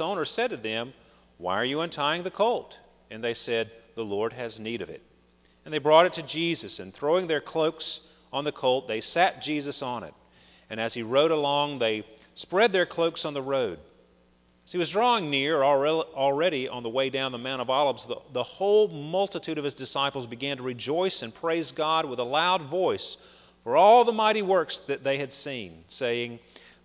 owner said to them, Why are you untying the colt? And they said, The Lord has need of it. And they brought it to Jesus, and throwing their cloaks on the colt, they sat Jesus on it. And as he rode along, they spread their cloaks on the road. As he was drawing near, already on the way down the Mount of Olives, the, the whole multitude of his disciples began to rejoice and praise God with a loud voice for all the mighty works that they had seen, saying,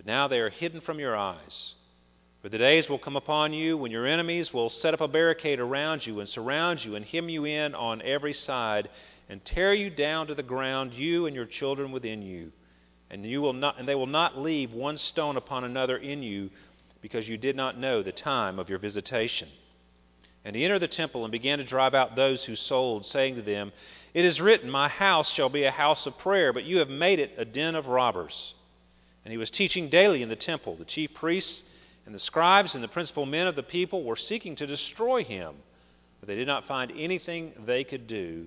but now they are hidden from your eyes. For the days will come upon you when your enemies will set up a barricade around you and surround you and hem you in on every side and tear you down to the ground, you and your children within you. And you will not and they will not leave one stone upon another in you because you did not know the time of your visitation. And he entered the temple and began to drive out those who sold saying to them it is written my house shall be a house of prayer but you have made it a den of robbers and he was teaching daily in the temple the chief priests and the scribes and the principal men of the people were seeking to destroy him but they did not find anything they could do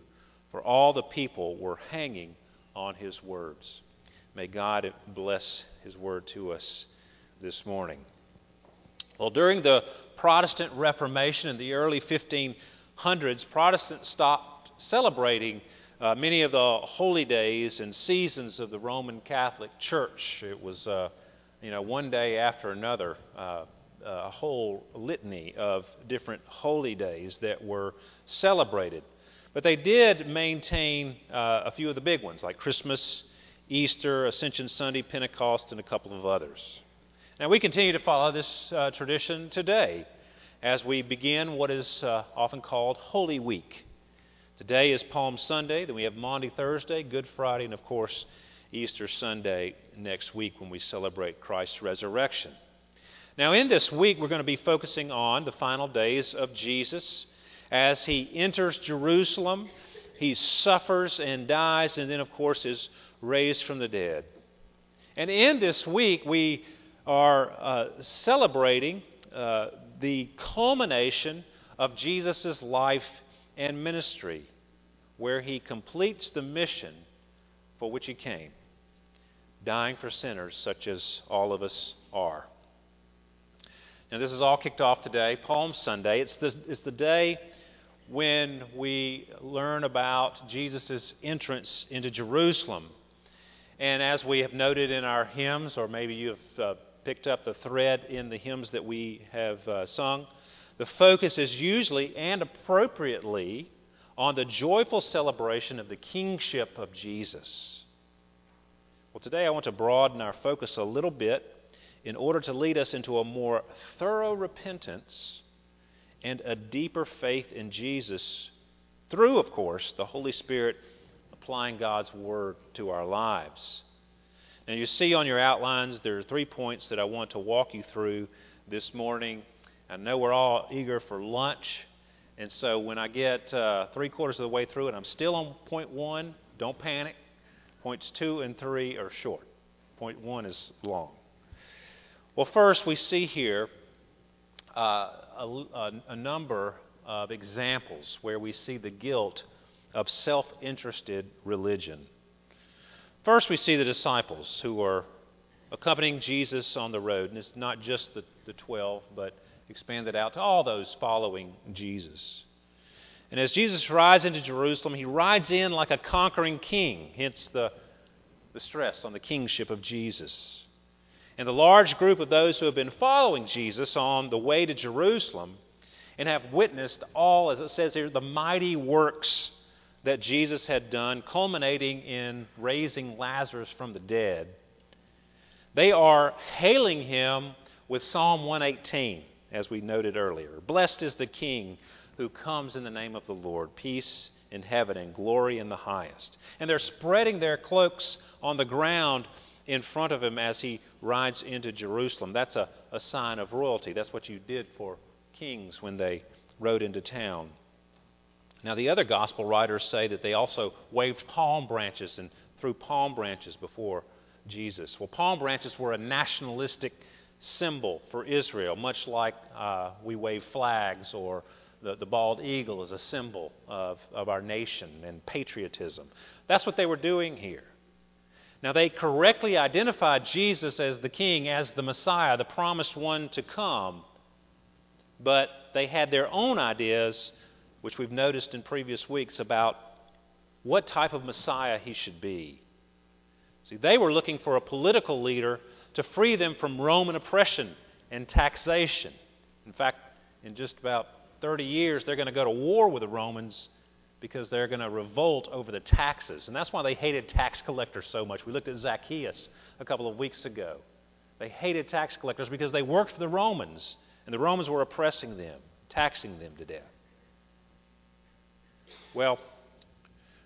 for all the people were hanging on his words May God bless His word to us this morning. Well, during the Protestant Reformation in the early 1500s, Protestants stopped celebrating uh, many of the holy days and seasons of the Roman Catholic Church. It was, uh, you know, one day after another, uh, a whole litany of different holy days that were celebrated. But they did maintain uh, a few of the big ones, like Christmas Easter, Ascension Sunday, Pentecost, and a couple of others. Now, we continue to follow this uh, tradition today as we begin what is uh, often called Holy Week. Today is Palm Sunday, then we have Maundy Thursday, Good Friday, and of course, Easter Sunday next week when we celebrate Christ's resurrection. Now, in this week, we're going to be focusing on the final days of Jesus as he enters Jerusalem, he suffers and dies, and then, of course, is raised from the dead. And in this week, we are uh, celebrating uh, the culmination of Jesus' life and ministry, where he completes the mission for which he came, dying for sinners such as all of us are. Now, this is all kicked off today, Palm Sunday. It's the, it's the day when we learn about Jesus' entrance into Jerusalem and as we have noted in our hymns, or maybe you have uh, picked up the thread in the hymns that we have uh, sung, the focus is usually and appropriately on the joyful celebration of the kingship of Jesus. Well, today I want to broaden our focus a little bit in order to lead us into a more thorough repentance and a deeper faith in Jesus through, of course, the Holy Spirit applying God's Word to our lives. Now, you see on your outlines, there are three points that I want to walk you through this morning. I know we're all eager for lunch, and so when I get uh, three quarters of the way through it, I'm still on point one. Don't panic. Points two and three are short, point one is long. Well, first, we see here uh, a, a, a number of examples where we see the guilt of self interested religion. First, we see the disciples who are accompanying Jesus on the road, and it's not just the, the 12, but expanded out to all those following Jesus. And as Jesus rides into Jerusalem, he rides in like a conquering king, hence the, the stress on the kingship of Jesus. And the large group of those who have been following Jesus on the way to Jerusalem and have witnessed all, as it says here, the mighty works that Jesus had done, culminating in raising Lazarus from the dead, they are hailing him with Psalm 118, as we noted earlier. Blessed is the King who comes in the name of the Lord, peace in heaven and glory in the highest. And they're spreading their cloaks on the ground in front of him as he rides into Jerusalem. That's a, a sign of royalty. That's what you did for kings when they rode into town. Now, the other gospel writers say that they also waved palm branches and threw palm branches before Jesus. Well, palm branches were a nationalistic symbol for Israel, much like uh, we wave flags or the, the bald eagle is a symbol of, of our nation and patriotism. That's what they were doing here. Now, they correctly identified Jesus as the king, as the Messiah, the promised one to come, but they had their own ideas, which we've noticed in previous weeks, about what type of Messiah he should be. See, they were looking for a political leader to free them from Roman oppression and taxation. In fact, in just about 30 years, they're going to go to war with the Romans because they're going to revolt over the taxes. And that's why they hated tax collectors so much. We looked at Zacchaeus a couple of weeks ago. They hated tax collectors because they worked for the Romans, and the Romans were oppressing them, taxing them to death. Well,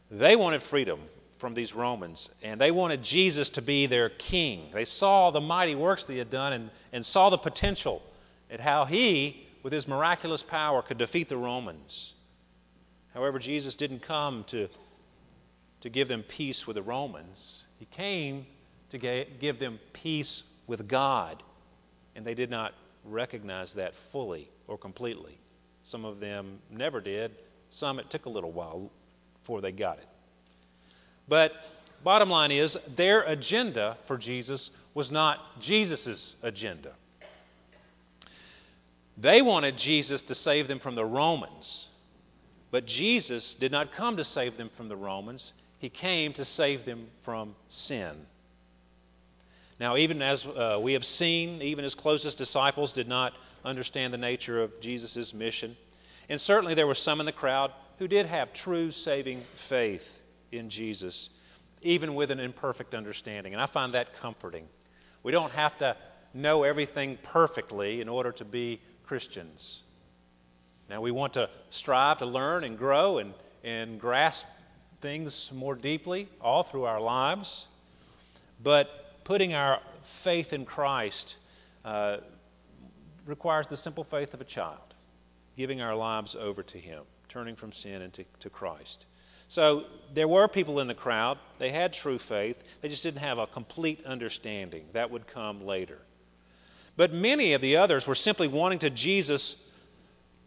they wanted freedom from these Romans, and they wanted Jesus to be their king. They saw the mighty works that he had done and, and saw the potential at how he, with his miraculous power, could defeat the Romans. However, Jesus didn't come to, to give them peace with the Romans, He came to give them peace with God. And they did not recognize that fully or completely. Some of them never did, some it took a little while before they got it. But bottom line is, their agenda for Jesus was not Jesus' agenda. They wanted Jesus to save them from the Romans. But Jesus did not come to save them from the Romans, He came to save them from sin. Now, even as uh, we have seen, even His closest disciples did not understand the nature of Jesus' mission. And certainly there were some in the crowd who did have true saving faith in Jesus, even with an imperfect understanding. And I find that comforting. We don't have to know everything perfectly in order to be Christians. Now, we want to strive to learn and grow and, and grasp things more deeply all through our lives. But putting our faith in Christ uh, requires the simple faith of a child, giving our lives over to Him, turning from sin into to Christ. So there were people in the crowd. They had true faith. They just didn't have a complete understanding. That would come later. But many of the others were simply wanting to Jesus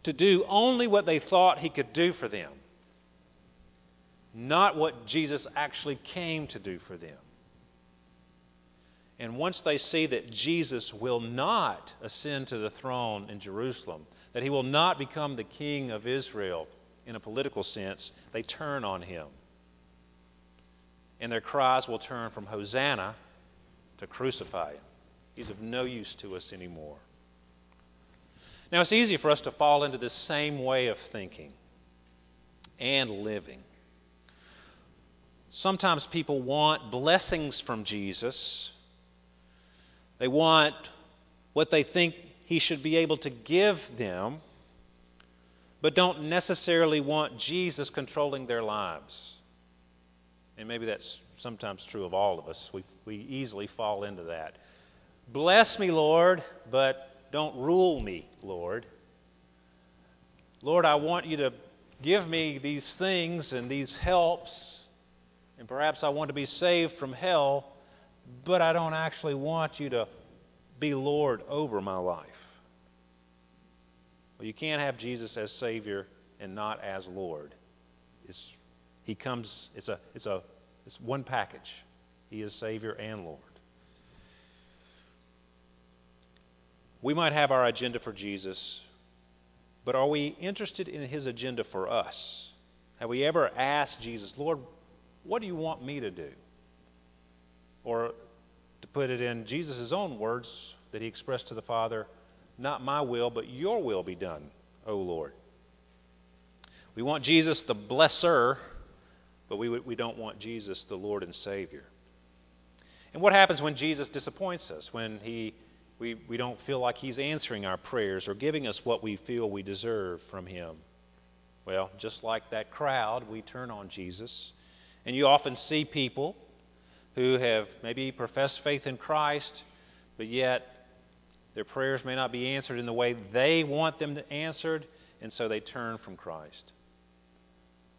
to do only what they thought he could do for them, not what Jesus actually came to do for them. And once they see that Jesus will not ascend to the throne in Jerusalem, that he will not become the king of Israel in a political sense, they turn on him. And their cries will turn from Hosanna to crucify him. He's of no use to us anymore. Now, it's easy for us to fall into this same way of thinking and living. Sometimes people want blessings from Jesus. They want what they think he should be able to give them, but don't necessarily want Jesus controlling their lives. And maybe that's sometimes true of all of us. We, we easily fall into that. Bless me, Lord, but don't rule me, Lord. Lord, I want you to give me these things and these helps, and perhaps I want to be saved from hell, but I don't actually want you to be Lord over my life. Well, you can't have Jesus as Savior and not as Lord. It's, he comes, it's, a, it's, a, it's one package. He is Savior and Lord. We might have our agenda for Jesus, but are we interested in his agenda for us? Have we ever asked Jesus, Lord, what do you want me to do? Or to put it in Jesus' own words that he expressed to the Father, not my will, but your will be done, O Lord. We want Jesus the blesser, but we, we don't want Jesus the Lord and Savior. And what happens when Jesus disappoints us, when he we, we don't feel like He's answering our prayers or giving us what we feel we deserve from Him. Well, just like that crowd, we turn on Jesus. And you often see people who have maybe professed faith in Christ, but yet Their prayers may not be answered in the way they want them to answered, and so they turn from Christ.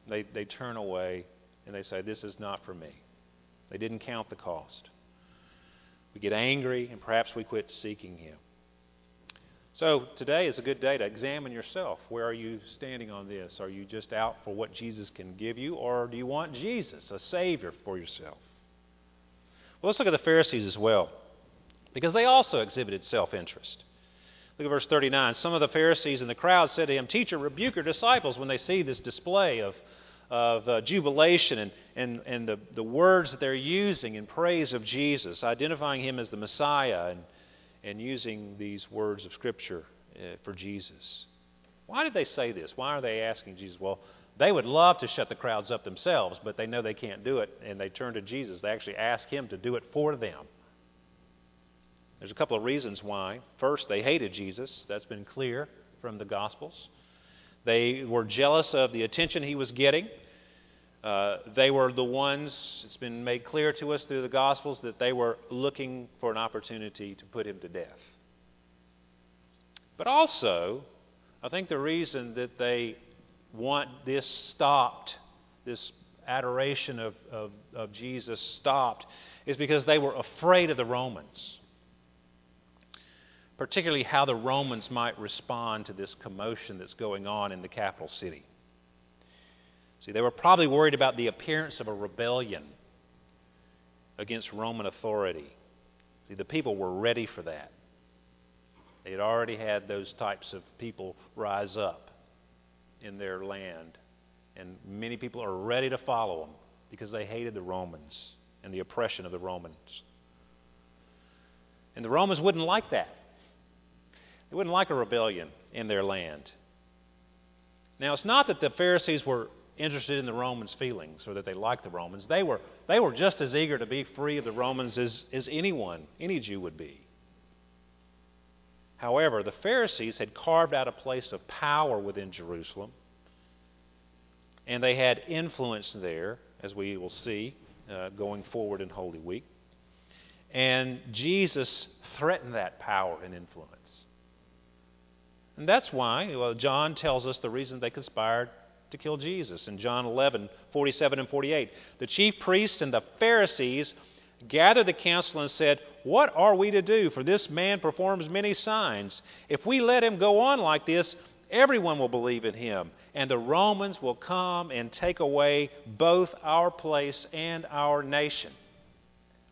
They, they turn away and they say, This is not for me. They didn't count the cost. We get angry and perhaps we quit seeking Him. So today is a good day to examine yourself. Where are you standing on this? Are you just out for what Jesus can give you, or do you want Jesus, a Savior, for yourself? Well, let's look at the Pharisees as well, because they also exhibited self interest. Look at verse 39. Some of the Pharisees in the crowd said to him, Teacher, rebuke your disciples when they see this display of, of uh, jubilation and, and, and the, the words that they're using in praise of Jesus, identifying him as the Messiah and, and using these words of Scripture uh, for Jesus. Why did they say this? Why are they asking Jesus? Well, they would love to shut the crowds up themselves, but they know they can't do it, and they turn to Jesus. They actually ask him to do it for them. There's a couple of reasons why. First, they hated Jesus. That's been clear from the Gospels. They were jealous of the attention he was getting. Uh, they were the ones, it's been made clear to us through the Gospels, that they were looking for an opportunity to put him to death. But also, I think the reason that they want this stopped, this adoration of, of, of Jesus stopped, is because they were afraid of the Romans particularly how the Romans might respond to this commotion that's going on in the capital city. See, they were probably worried about the appearance of a rebellion against Roman authority. See, the people were ready for that. They had already had those types of people rise up in their land. And many people are ready to follow them because they hated the Romans and the oppression of the Romans. And the Romans wouldn't like that. They wouldn't like a rebellion in their land. Now, it's not that the Pharisees were interested in the Romans' feelings or that they liked the Romans. They were, they were just as eager to be free of the Romans as, as anyone, any Jew would be. However, the Pharisees had carved out a place of power within Jerusalem, and they had influence there, as we will see uh, going forward in Holy Week. And Jesus threatened that power and influence. And that's why well, John tells us the reason they conspired to kill Jesus in John 11, 47 and 48. The chief priests and the Pharisees gathered the council and said, What are we to do? For this man performs many signs. If we let him go on like this, everyone will believe in him, and the Romans will come and take away both our place and our nation.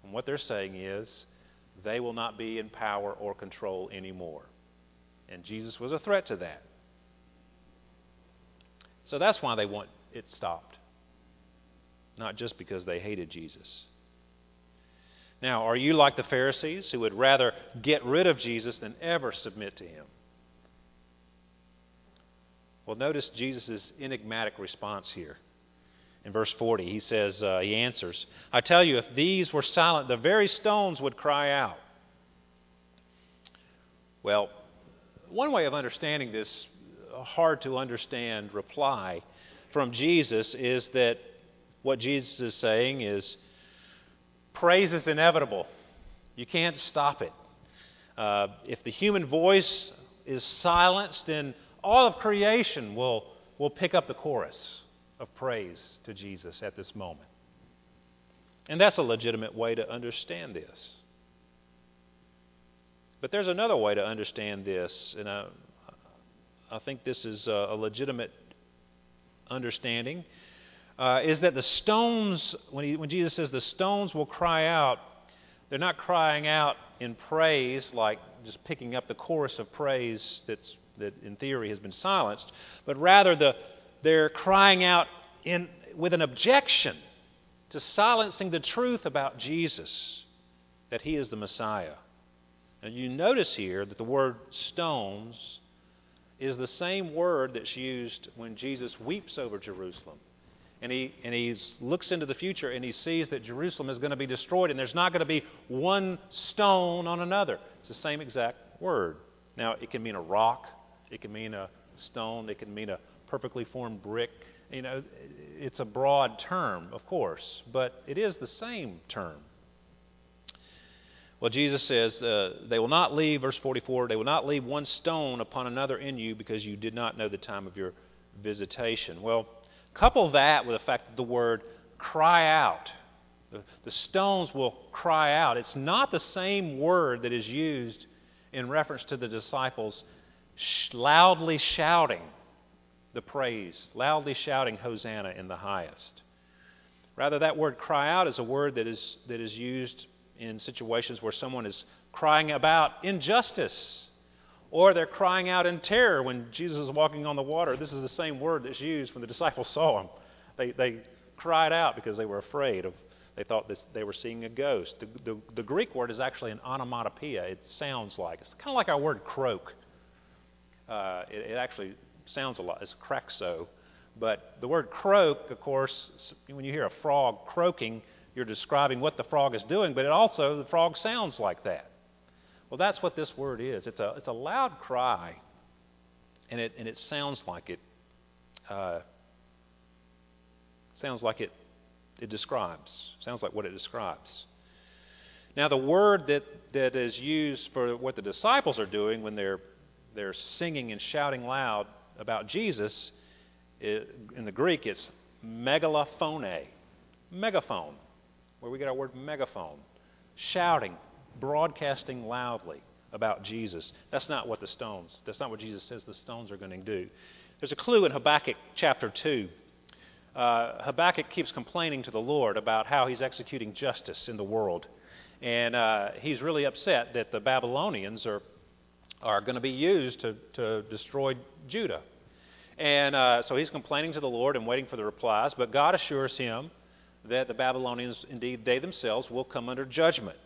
And what they're saying is, they will not be in power or control anymore. And Jesus was a threat to that. So that's why they want it stopped, not just because they hated Jesus. Now, are you like the Pharisees who would rather get rid of Jesus than ever submit to him? Well, notice Jesus' enigmatic response here. In verse 40, he says, uh, he answers, I tell you, if these were silent, the very stones would cry out. Well, one way of understanding this hard to understand reply from Jesus is that what Jesus is saying is praise is inevitable. You can't stop it. Uh, if the human voice is silenced, then all of creation will, will pick up the chorus of praise to Jesus at this moment. And that's a legitimate way to understand this. But there's another way to understand this, and I, I think this is a legitimate understanding, uh, is that the stones, when, he, when Jesus says the stones will cry out, they're not crying out in praise, like just picking up the chorus of praise that's, that in theory has been silenced, but rather the, they're crying out in, with an objection to silencing the truth about Jesus, that he is the Messiah. And you notice here that the word stones is the same word that's used when Jesus weeps over Jerusalem. And he, and he looks into the future and he sees that Jerusalem is going to be destroyed and there's not going to be one stone on another. It's the same exact word. Now, it can mean a rock, it can mean a stone, it can mean a perfectly formed brick. You know, it's a broad term, of course, but it is the same term. Well, Jesus says, uh, they will not leave, verse 44, they will not leave one stone upon another in you because you did not know the time of your visitation. Well, couple that with the fact that the word cry out. The, the stones will cry out. It's not the same word that is used in reference to the disciples sh- loudly shouting the praise, loudly shouting Hosanna in the highest. Rather, that word cry out is a word that is, that is used in situations where someone is crying about injustice or they're crying out in terror when Jesus is walking on the water. This is the same word that's used when the disciples saw him. They, they cried out because they were afraid of, they thought this, they were seeing a ghost. The, the, the Greek word is actually an onomatopoeia. It sounds like, it's kind of like our word croak. Uh, it, it, actually sounds a lot, it's kraxo. But the word croak, of course, when you hear a frog croaking, you're describing what the frog is doing, but it also, the frog sounds like that. Well, that's what this word is. It's a, it's a loud cry, and it, and it sounds like it. Uh, sounds like it, it describes. Sounds like what it describes. Now, the word that, that is used for what the disciples are doing when they're, they're singing and shouting loud about Jesus, it, in the Greek, it's megalophone. Megaphone where we get our word megaphone, shouting, broadcasting loudly about Jesus. That's not what the stones, that's not what Jesus says the stones are going to do. There's a clue in Habakkuk chapter 2. Uh, Habakkuk keeps complaining to the Lord about how he's executing justice in the world. And uh, he's really upset that the Babylonians are, are going to be used to, to destroy Judah. And uh, so he's complaining to the Lord and waiting for the replies. But God assures him that the Babylonians, indeed, they themselves will come under judgment.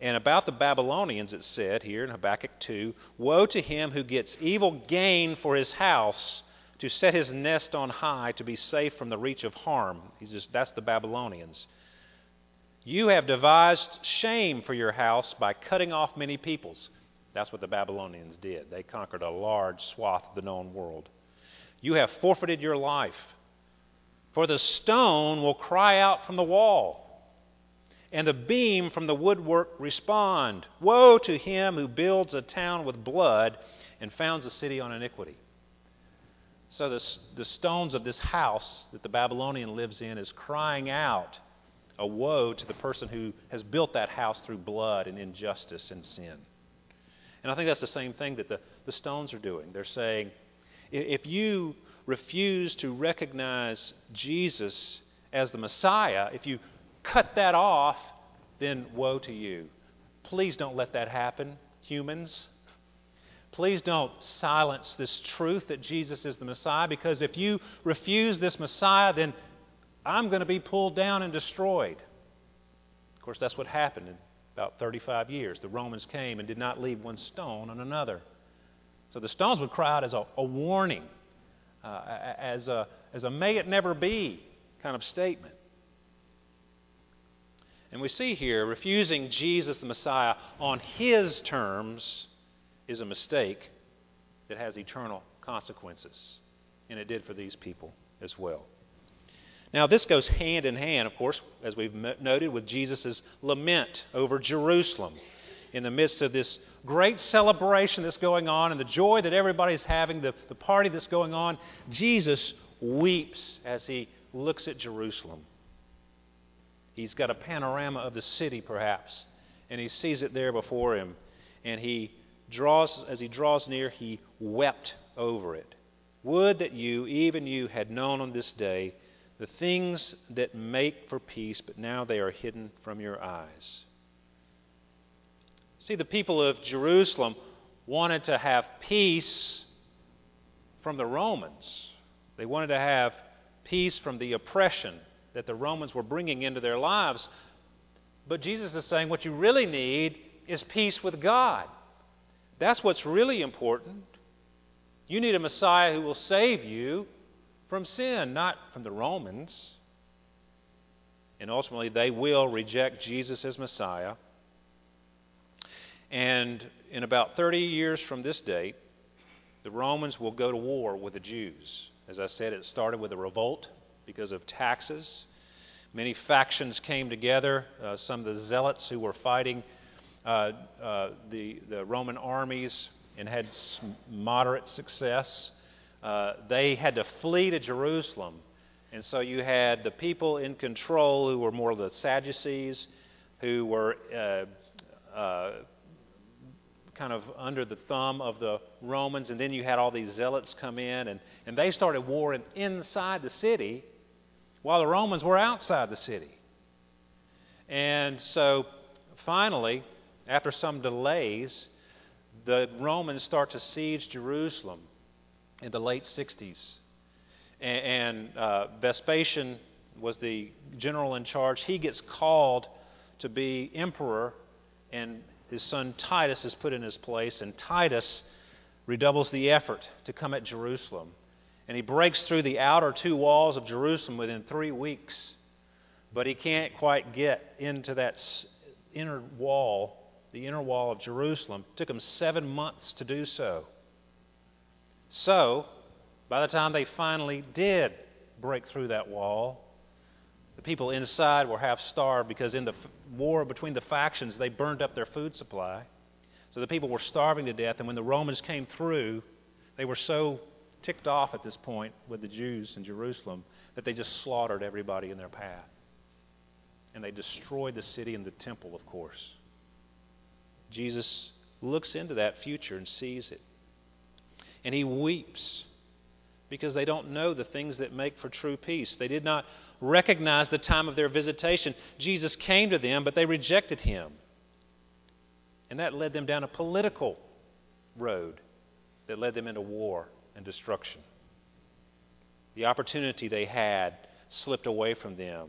And about the Babylonians, it said here in Habakkuk 2 Woe to him who gets evil gain for his house, to set his nest on high, to be safe from the reach of harm. He's just, that's the Babylonians. You have devised shame for your house by cutting off many peoples. That's what the Babylonians did. They conquered a large swath of the known world. You have forfeited your life for the stone will cry out from the wall, and the beam from the woodwork respond Woe to him who builds a town with blood and founds a city on iniquity. So the, the stones of this house that the Babylonian lives in is crying out a woe to the person who has built that house through blood and injustice and sin. And I think that's the same thing that the, the stones are doing. They're saying, if you refuse to recognize Jesus as the Messiah, if you cut that off, then woe to you. Please don't let that happen, humans. Please don't silence this truth that Jesus is the Messiah, because if you refuse this Messiah, then I'm going to be pulled down and destroyed. Of course, that's what happened in about 35 years. The Romans came and did not leave one stone on another. So the stones would cry out as a, a warning uh, as, a, as a may it never be kind of statement. And we see here refusing Jesus the Messiah on his terms is a mistake that has eternal consequences. And it did for these people as well. Now, this goes hand in hand, of course, as we've noted, with Jesus' lament over Jerusalem in the midst of this great celebration that's going on and the joy that everybody's having, the, the party that's going on, Jesus weeps as he looks at Jerusalem. He's got a panorama of the city, perhaps, and he sees it there before him. And he draws, as he draws near, he wept over it. Would that you, even you, had known on this day the things that make for peace, but now they are hidden from your eyes. See, the people of Jerusalem wanted to have peace from the Romans. They wanted to have peace from the oppression that the Romans were bringing into their lives. But Jesus is saying what you really need is peace with God. That's what's really important. You need a Messiah who will save you from sin, not from the Romans. And ultimately, they will reject Jesus as Messiah. And in about 30 years from this date, the Romans will go to war with the Jews. As I said, it started with a revolt because of taxes. Many factions came together. Uh, some of the zealots who were fighting uh, uh, the, the Roman armies and had moderate success. Uh, they had to flee to Jerusalem. And so you had the people in control who were more the Sadducees, who were uh, uh, kind of under the thumb of the Romans. And then you had all these zealots come in, and, and they started warring inside the city while the Romans were outside the city. And so finally, after some delays, the Romans start to siege Jerusalem in the late 60s. And, and uh, Vespasian was the general in charge. He gets called to be emperor, and his son Titus is put in his place. And Titus redoubles the effort to come at Jerusalem. And he breaks through the outer two walls of Jerusalem within three weeks. But he can't quite get into that inner wall the inner wall of Jerusalem. It took them seven months to do so. So, by the time they finally did break through that wall, people inside were half starved because in the war between the factions, they burned up their food supply. So the people were starving to death. And when the Romans came through, they were so ticked off at this point with the Jews in Jerusalem that they just slaughtered everybody in their path. And they destroyed the city and the temple, of course. Jesus looks into that future and sees it. And he weeps because they don't know the things that make for true peace. They did not recognize the time of their visitation. Jesus came to them, but they rejected him. And that led them down a political road that led them into war and destruction. The opportunity they had slipped away from them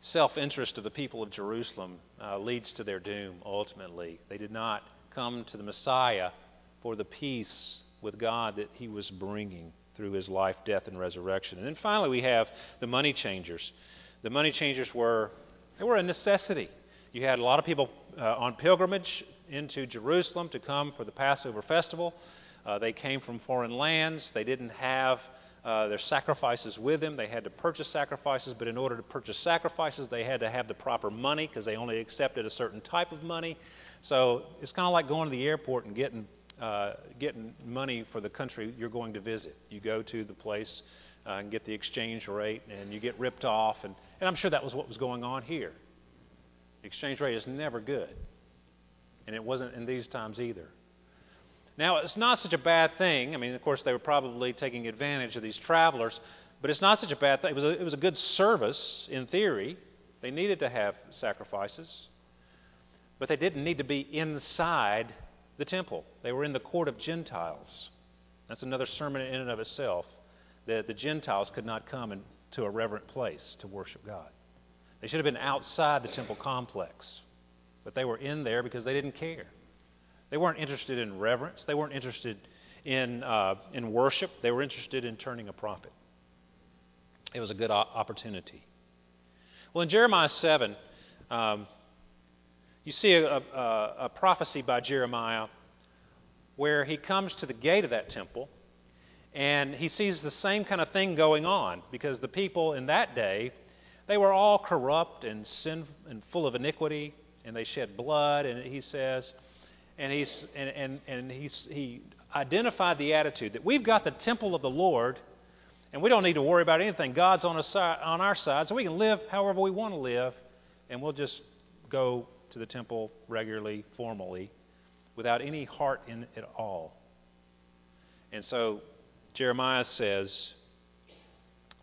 self interest of the people of Jerusalem uh, leads to their doom ultimately. They did not come to the Messiah for the peace with God that he was bringing through his life, death, and resurrection. And then finally, we have the money changers. The money changers were they were a necessity. You had a lot of people uh, on pilgrimage into Jerusalem to come for the Passover festival. Uh, they came from foreign lands. They didn't have uh, their sacrifices with them. They had to purchase sacrifices, but in order to purchase sacrifices, they had to have the proper money because they only accepted a certain type of money. So it's kind of like going to the airport and getting uh, getting money for the country you're going to visit. You go to the place uh, and get the exchange rate, and you get ripped off. And, and I'm sure that was what was going on here. The exchange rate is never good, and it wasn't in these times either. Now, it's not such a bad thing. I mean, of course, they were probably taking advantage of these travelers, but it's not such a bad thing. It was a, it was a good service in theory. They needed to have sacrifices, but they didn't need to be inside the temple. They were in the court of Gentiles. That's another sermon in and of itself. That the Gentiles could not come into a reverent place to worship God. They should have been outside the temple complex, but they were in there because they didn't care. They weren't interested in reverence. They weren't interested in, uh, in worship. They were interested in turning a profit. It was a good opportunity. Well, in Jeremiah 7, um, you see a, a, a prophecy by Jeremiah where he comes to the gate of that temple and he sees the same kind of thing going on because the people in that day they were all corrupt and sin and full of iniquity and they shed blood and he says and, he's, and, and, and he's, he identified the attitude that we've got the temple of the Lord, and we don't need to worry about anything. God's on, on our side, so we can live however we want to live, and we'll just go to the temple regularly, formally, without any heart in it at all. And so Jeremiah says,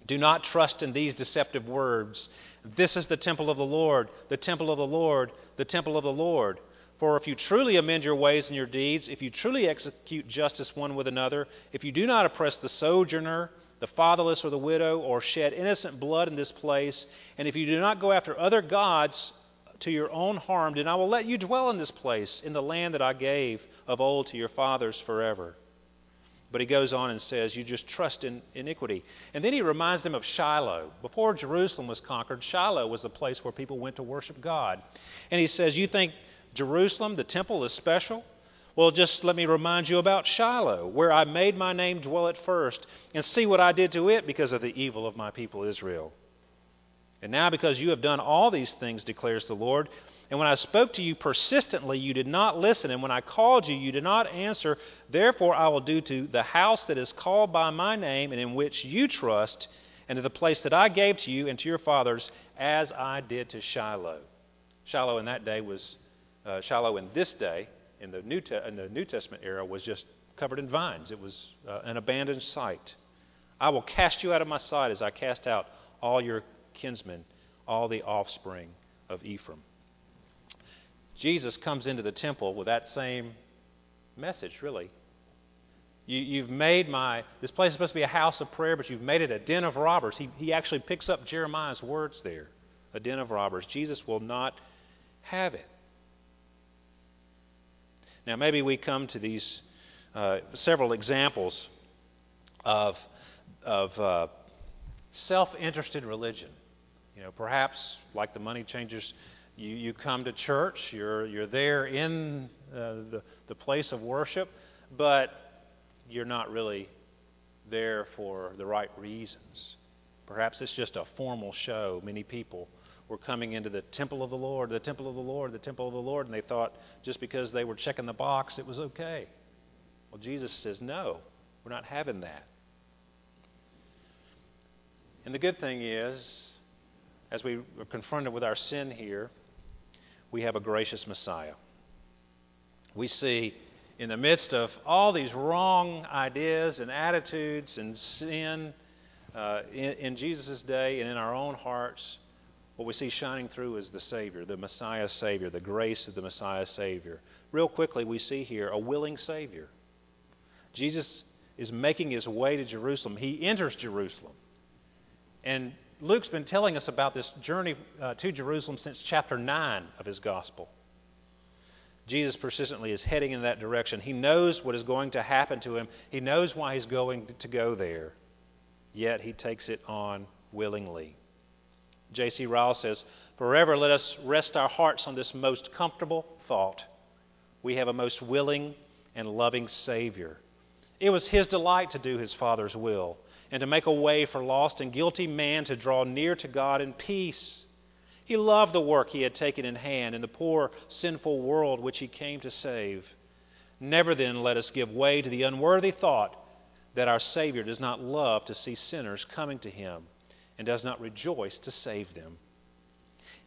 Do not trust in these deceptive words. This is the temple of the Lord, the temple of the Lord, the temple of the Lord. For if you truly amend your ways and your deeds, if you truly execute justice one with another, if you do not oppress the sojourner, the fatherless, or the widow, or shed innocent blood in this place, and if you do not go after other gods to your own harm, then I will let you dwell in this place, in the land that I gave of old to your fathers forever. But he goes on and says, You just trust in iniquity. And then he reminds them of Shiloh. Before Jerusalem was conquered, Shiloh was the place where people went to worship God. And he says, You think Jerusalem, the temple, is special? Well, just let me remind you about Shiloh, where I made my name dwell at first, and see what I did to it because of the evil of my people Israel. And now, because you have done all these things, declares the Lord, and when I spoke to you persistently, you did not listen, and when I called you, you did not answer, therefore I will do to the house that is called by my name and in which you trust, and to the place that I gave to you and to your fathers, as I did to Shiloh. Shiloh in that day was uh, Shiloh in this day, in the, New Te- in the New Testament era, was just covered in vines. It was uh, an abandoned site. I will cast you out of my sight as I cast out all your kinsmen, all the offspring of Ephraim. Jesus comes into the temple with that same message, really. You, have made my, this place is supposed to be a house of prayer, but you've made it a den of robbers. He, he actually picks up Jeremiah's words there a den of robbers. Jesus will not have it. Now, maybe we come to these uh, several examples of, of uh, self interested religion. You know, perhaps like the money changers, you, you come to church, you're, you're there in uh, the, the place of worship, but you're not really there for the right reasons. Perhaps it's just a formal show. Many people were coming into the temple of the Lord, the temple of the Lord, the temple of the Lord, and they thought just because they were checking the box, it was okay. Well, Jesus says, no, we're not having that. And the good thing is, as we are confronted with our sin here, we have a gracious Messiah. We see in the midst of all these wrong ideas and attitudes and sin uh, in, in Jesus' day and in our own hearts, what we see shining through is the Savior, the Messiah Savior, the grace of the Messiah Savior. Real quickly, we see here a willing Savior. Jesus is making his way to Jerusalem. He enters Jerusalem. And Luke's been telling us about this journey uh, to Jerusalem since chapter 9 of his gospel. Jesus persistently is heading in that direction. He knows what is going to happen to him, he knows why he's going to go there, yet he takes it on willingly. J.C. Ryle says, Forever let us rest our hearts on this most comfortable thought. We have a most willing and loving Savior. It was His delight to do His Father's will and to make a way for lost and guilty man to draw near to God in peace. He loved the work He had taken in hand in the poor, sinful world which He came to save. Never then let us give way to the unworthy thought that our Savior does not love to see sinners coming to Him and does not rejoice to save them.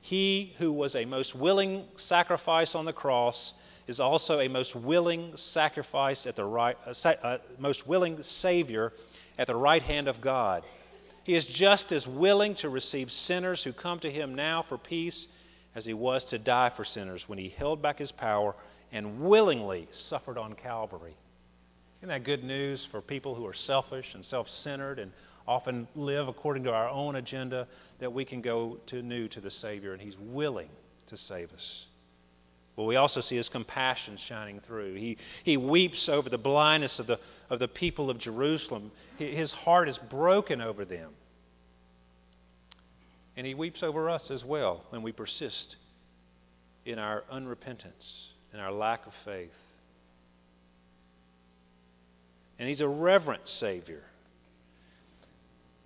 He who was a most willing sacrifice on the cross is also a most willing sacrifice at the right, uh, uh, most willing Savior at the right hand of God. He is just as willing to receive sinners who come to him now for peace as he was to die for sinners when he held back his power and willingly suffered on Calvary. Isn't that good news for people who are selfish and self centered and often live according to our own agenda, that we can go to new to the Savior, and He's willing to save us. Well, we also see His compassion shining through. He, he weeps over the blindness of the, of the people of Jerusalem. His heart is broken over them. And He weeps over us as well when we persist in our unrepentance in our lack of faith. And He's a reverent Savior.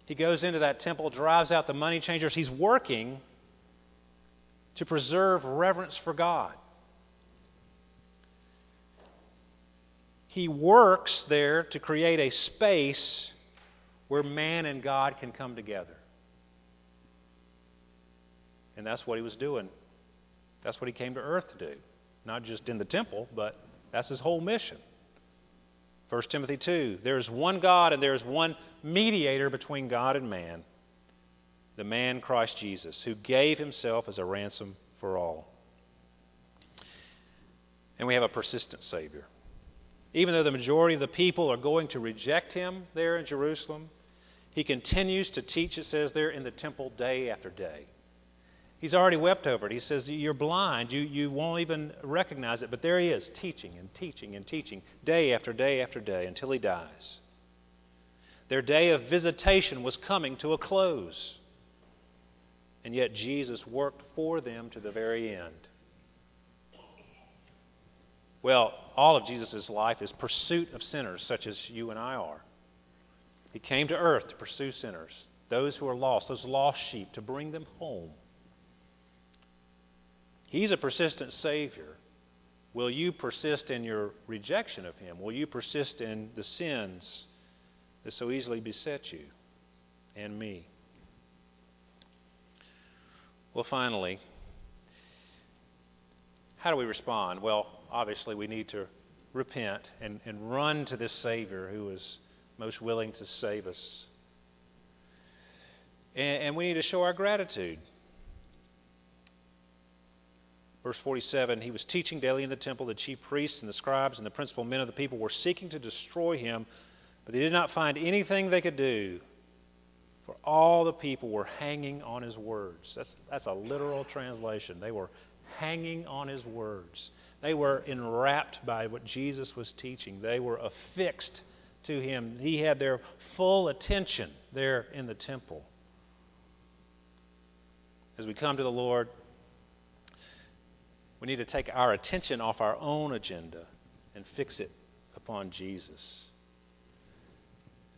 He goes into that temple, drives out the money changers. He's working to preserve reverence for God. He works there to create a space where man and God can come together. And that's what he was doing. That's what he came to earth to do. Not just in the temple, but that's his whole mission. 1 Timothy 2 There is one God and there is one mediator between God and man, the man Christ Jesus, who gave himself as a ransom for all. And we have a persistent Savior. Even though the majority of the people are going to reject him there in Jerusalem, he continues to teach, it says there, in the temple day after day. He's already wept over it. He says, You're blind. You, you won't even recognize it. But there he is, teaching and teaching and teaching, day after day after day, until he dies. Their day of visitation was coming to a close. And yet Jesus worked for them to the very end. Well, all of Jesus' life is pursuit of sinners, such as you and I are. He came to earth to pursue sinners, those who are lost, those lost sheep, to bring them home. He's a persistent Savior. Will you persist in your rejection of Him? Will you persist in the sins that so easily beset you and me? Well, finally, how do we respond? Well, obviously, we need to repent and, and run to this Savior who is most willing to save us. And, and we need to show our gratitude. Verse 47 He was teaching daily in the temple. The chief priests and the scribes and the principal men of the people were seeking to destroy him, but they did not find anything they could do, for all the people were hanging on his words. That's, that's a literal translation. They were hanging on his words. They were enwrapped by what Jesus was teaching, they were affixed to him. He had their full attention there in the temple. As we come to the Lord, we need to take our attention off our own agenda and fix it upon Jesus.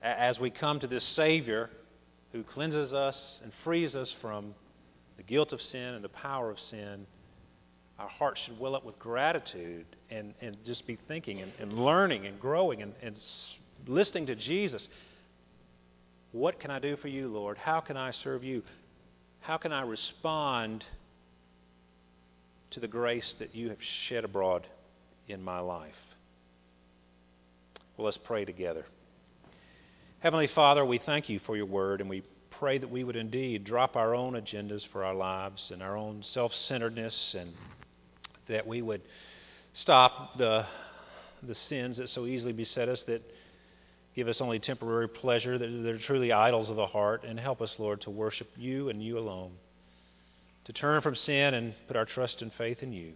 As we come to this Savior who cleanses us and frees us from the guilt of sin and the power of sin, our hearts should well up with gratitude and, and just be thinking and, and learning and growing and, and listening to Jesus. What can I do for you, Lord? How can I serve you? How can I respond to the grace that you have shed abroad in my life? Well, let's pray together. Heavenly Father, we thank you for your word, and we pray that we would indeed drop our own agendas for our lives and our own self centeredness and that we would stop the, the sins that so easily beset us that give us only temporary pleasure, that they're truly idols of the heart, and help us, Lord, to worship you and you alone, to turn from sin and put our trust and faith in you.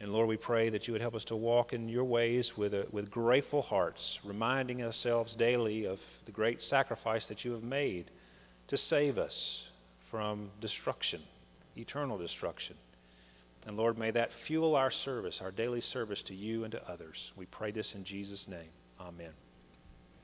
And Lord, we pray that you would help us to walk in your ways with, a, with grateful hearts, reminding ourselves daily of the great sacrifice that you have made to save us from destruction, eternal destruction. And Lord, may that fuel our service, our daily service to you and to others. We pray this in Jesus' name. Amen.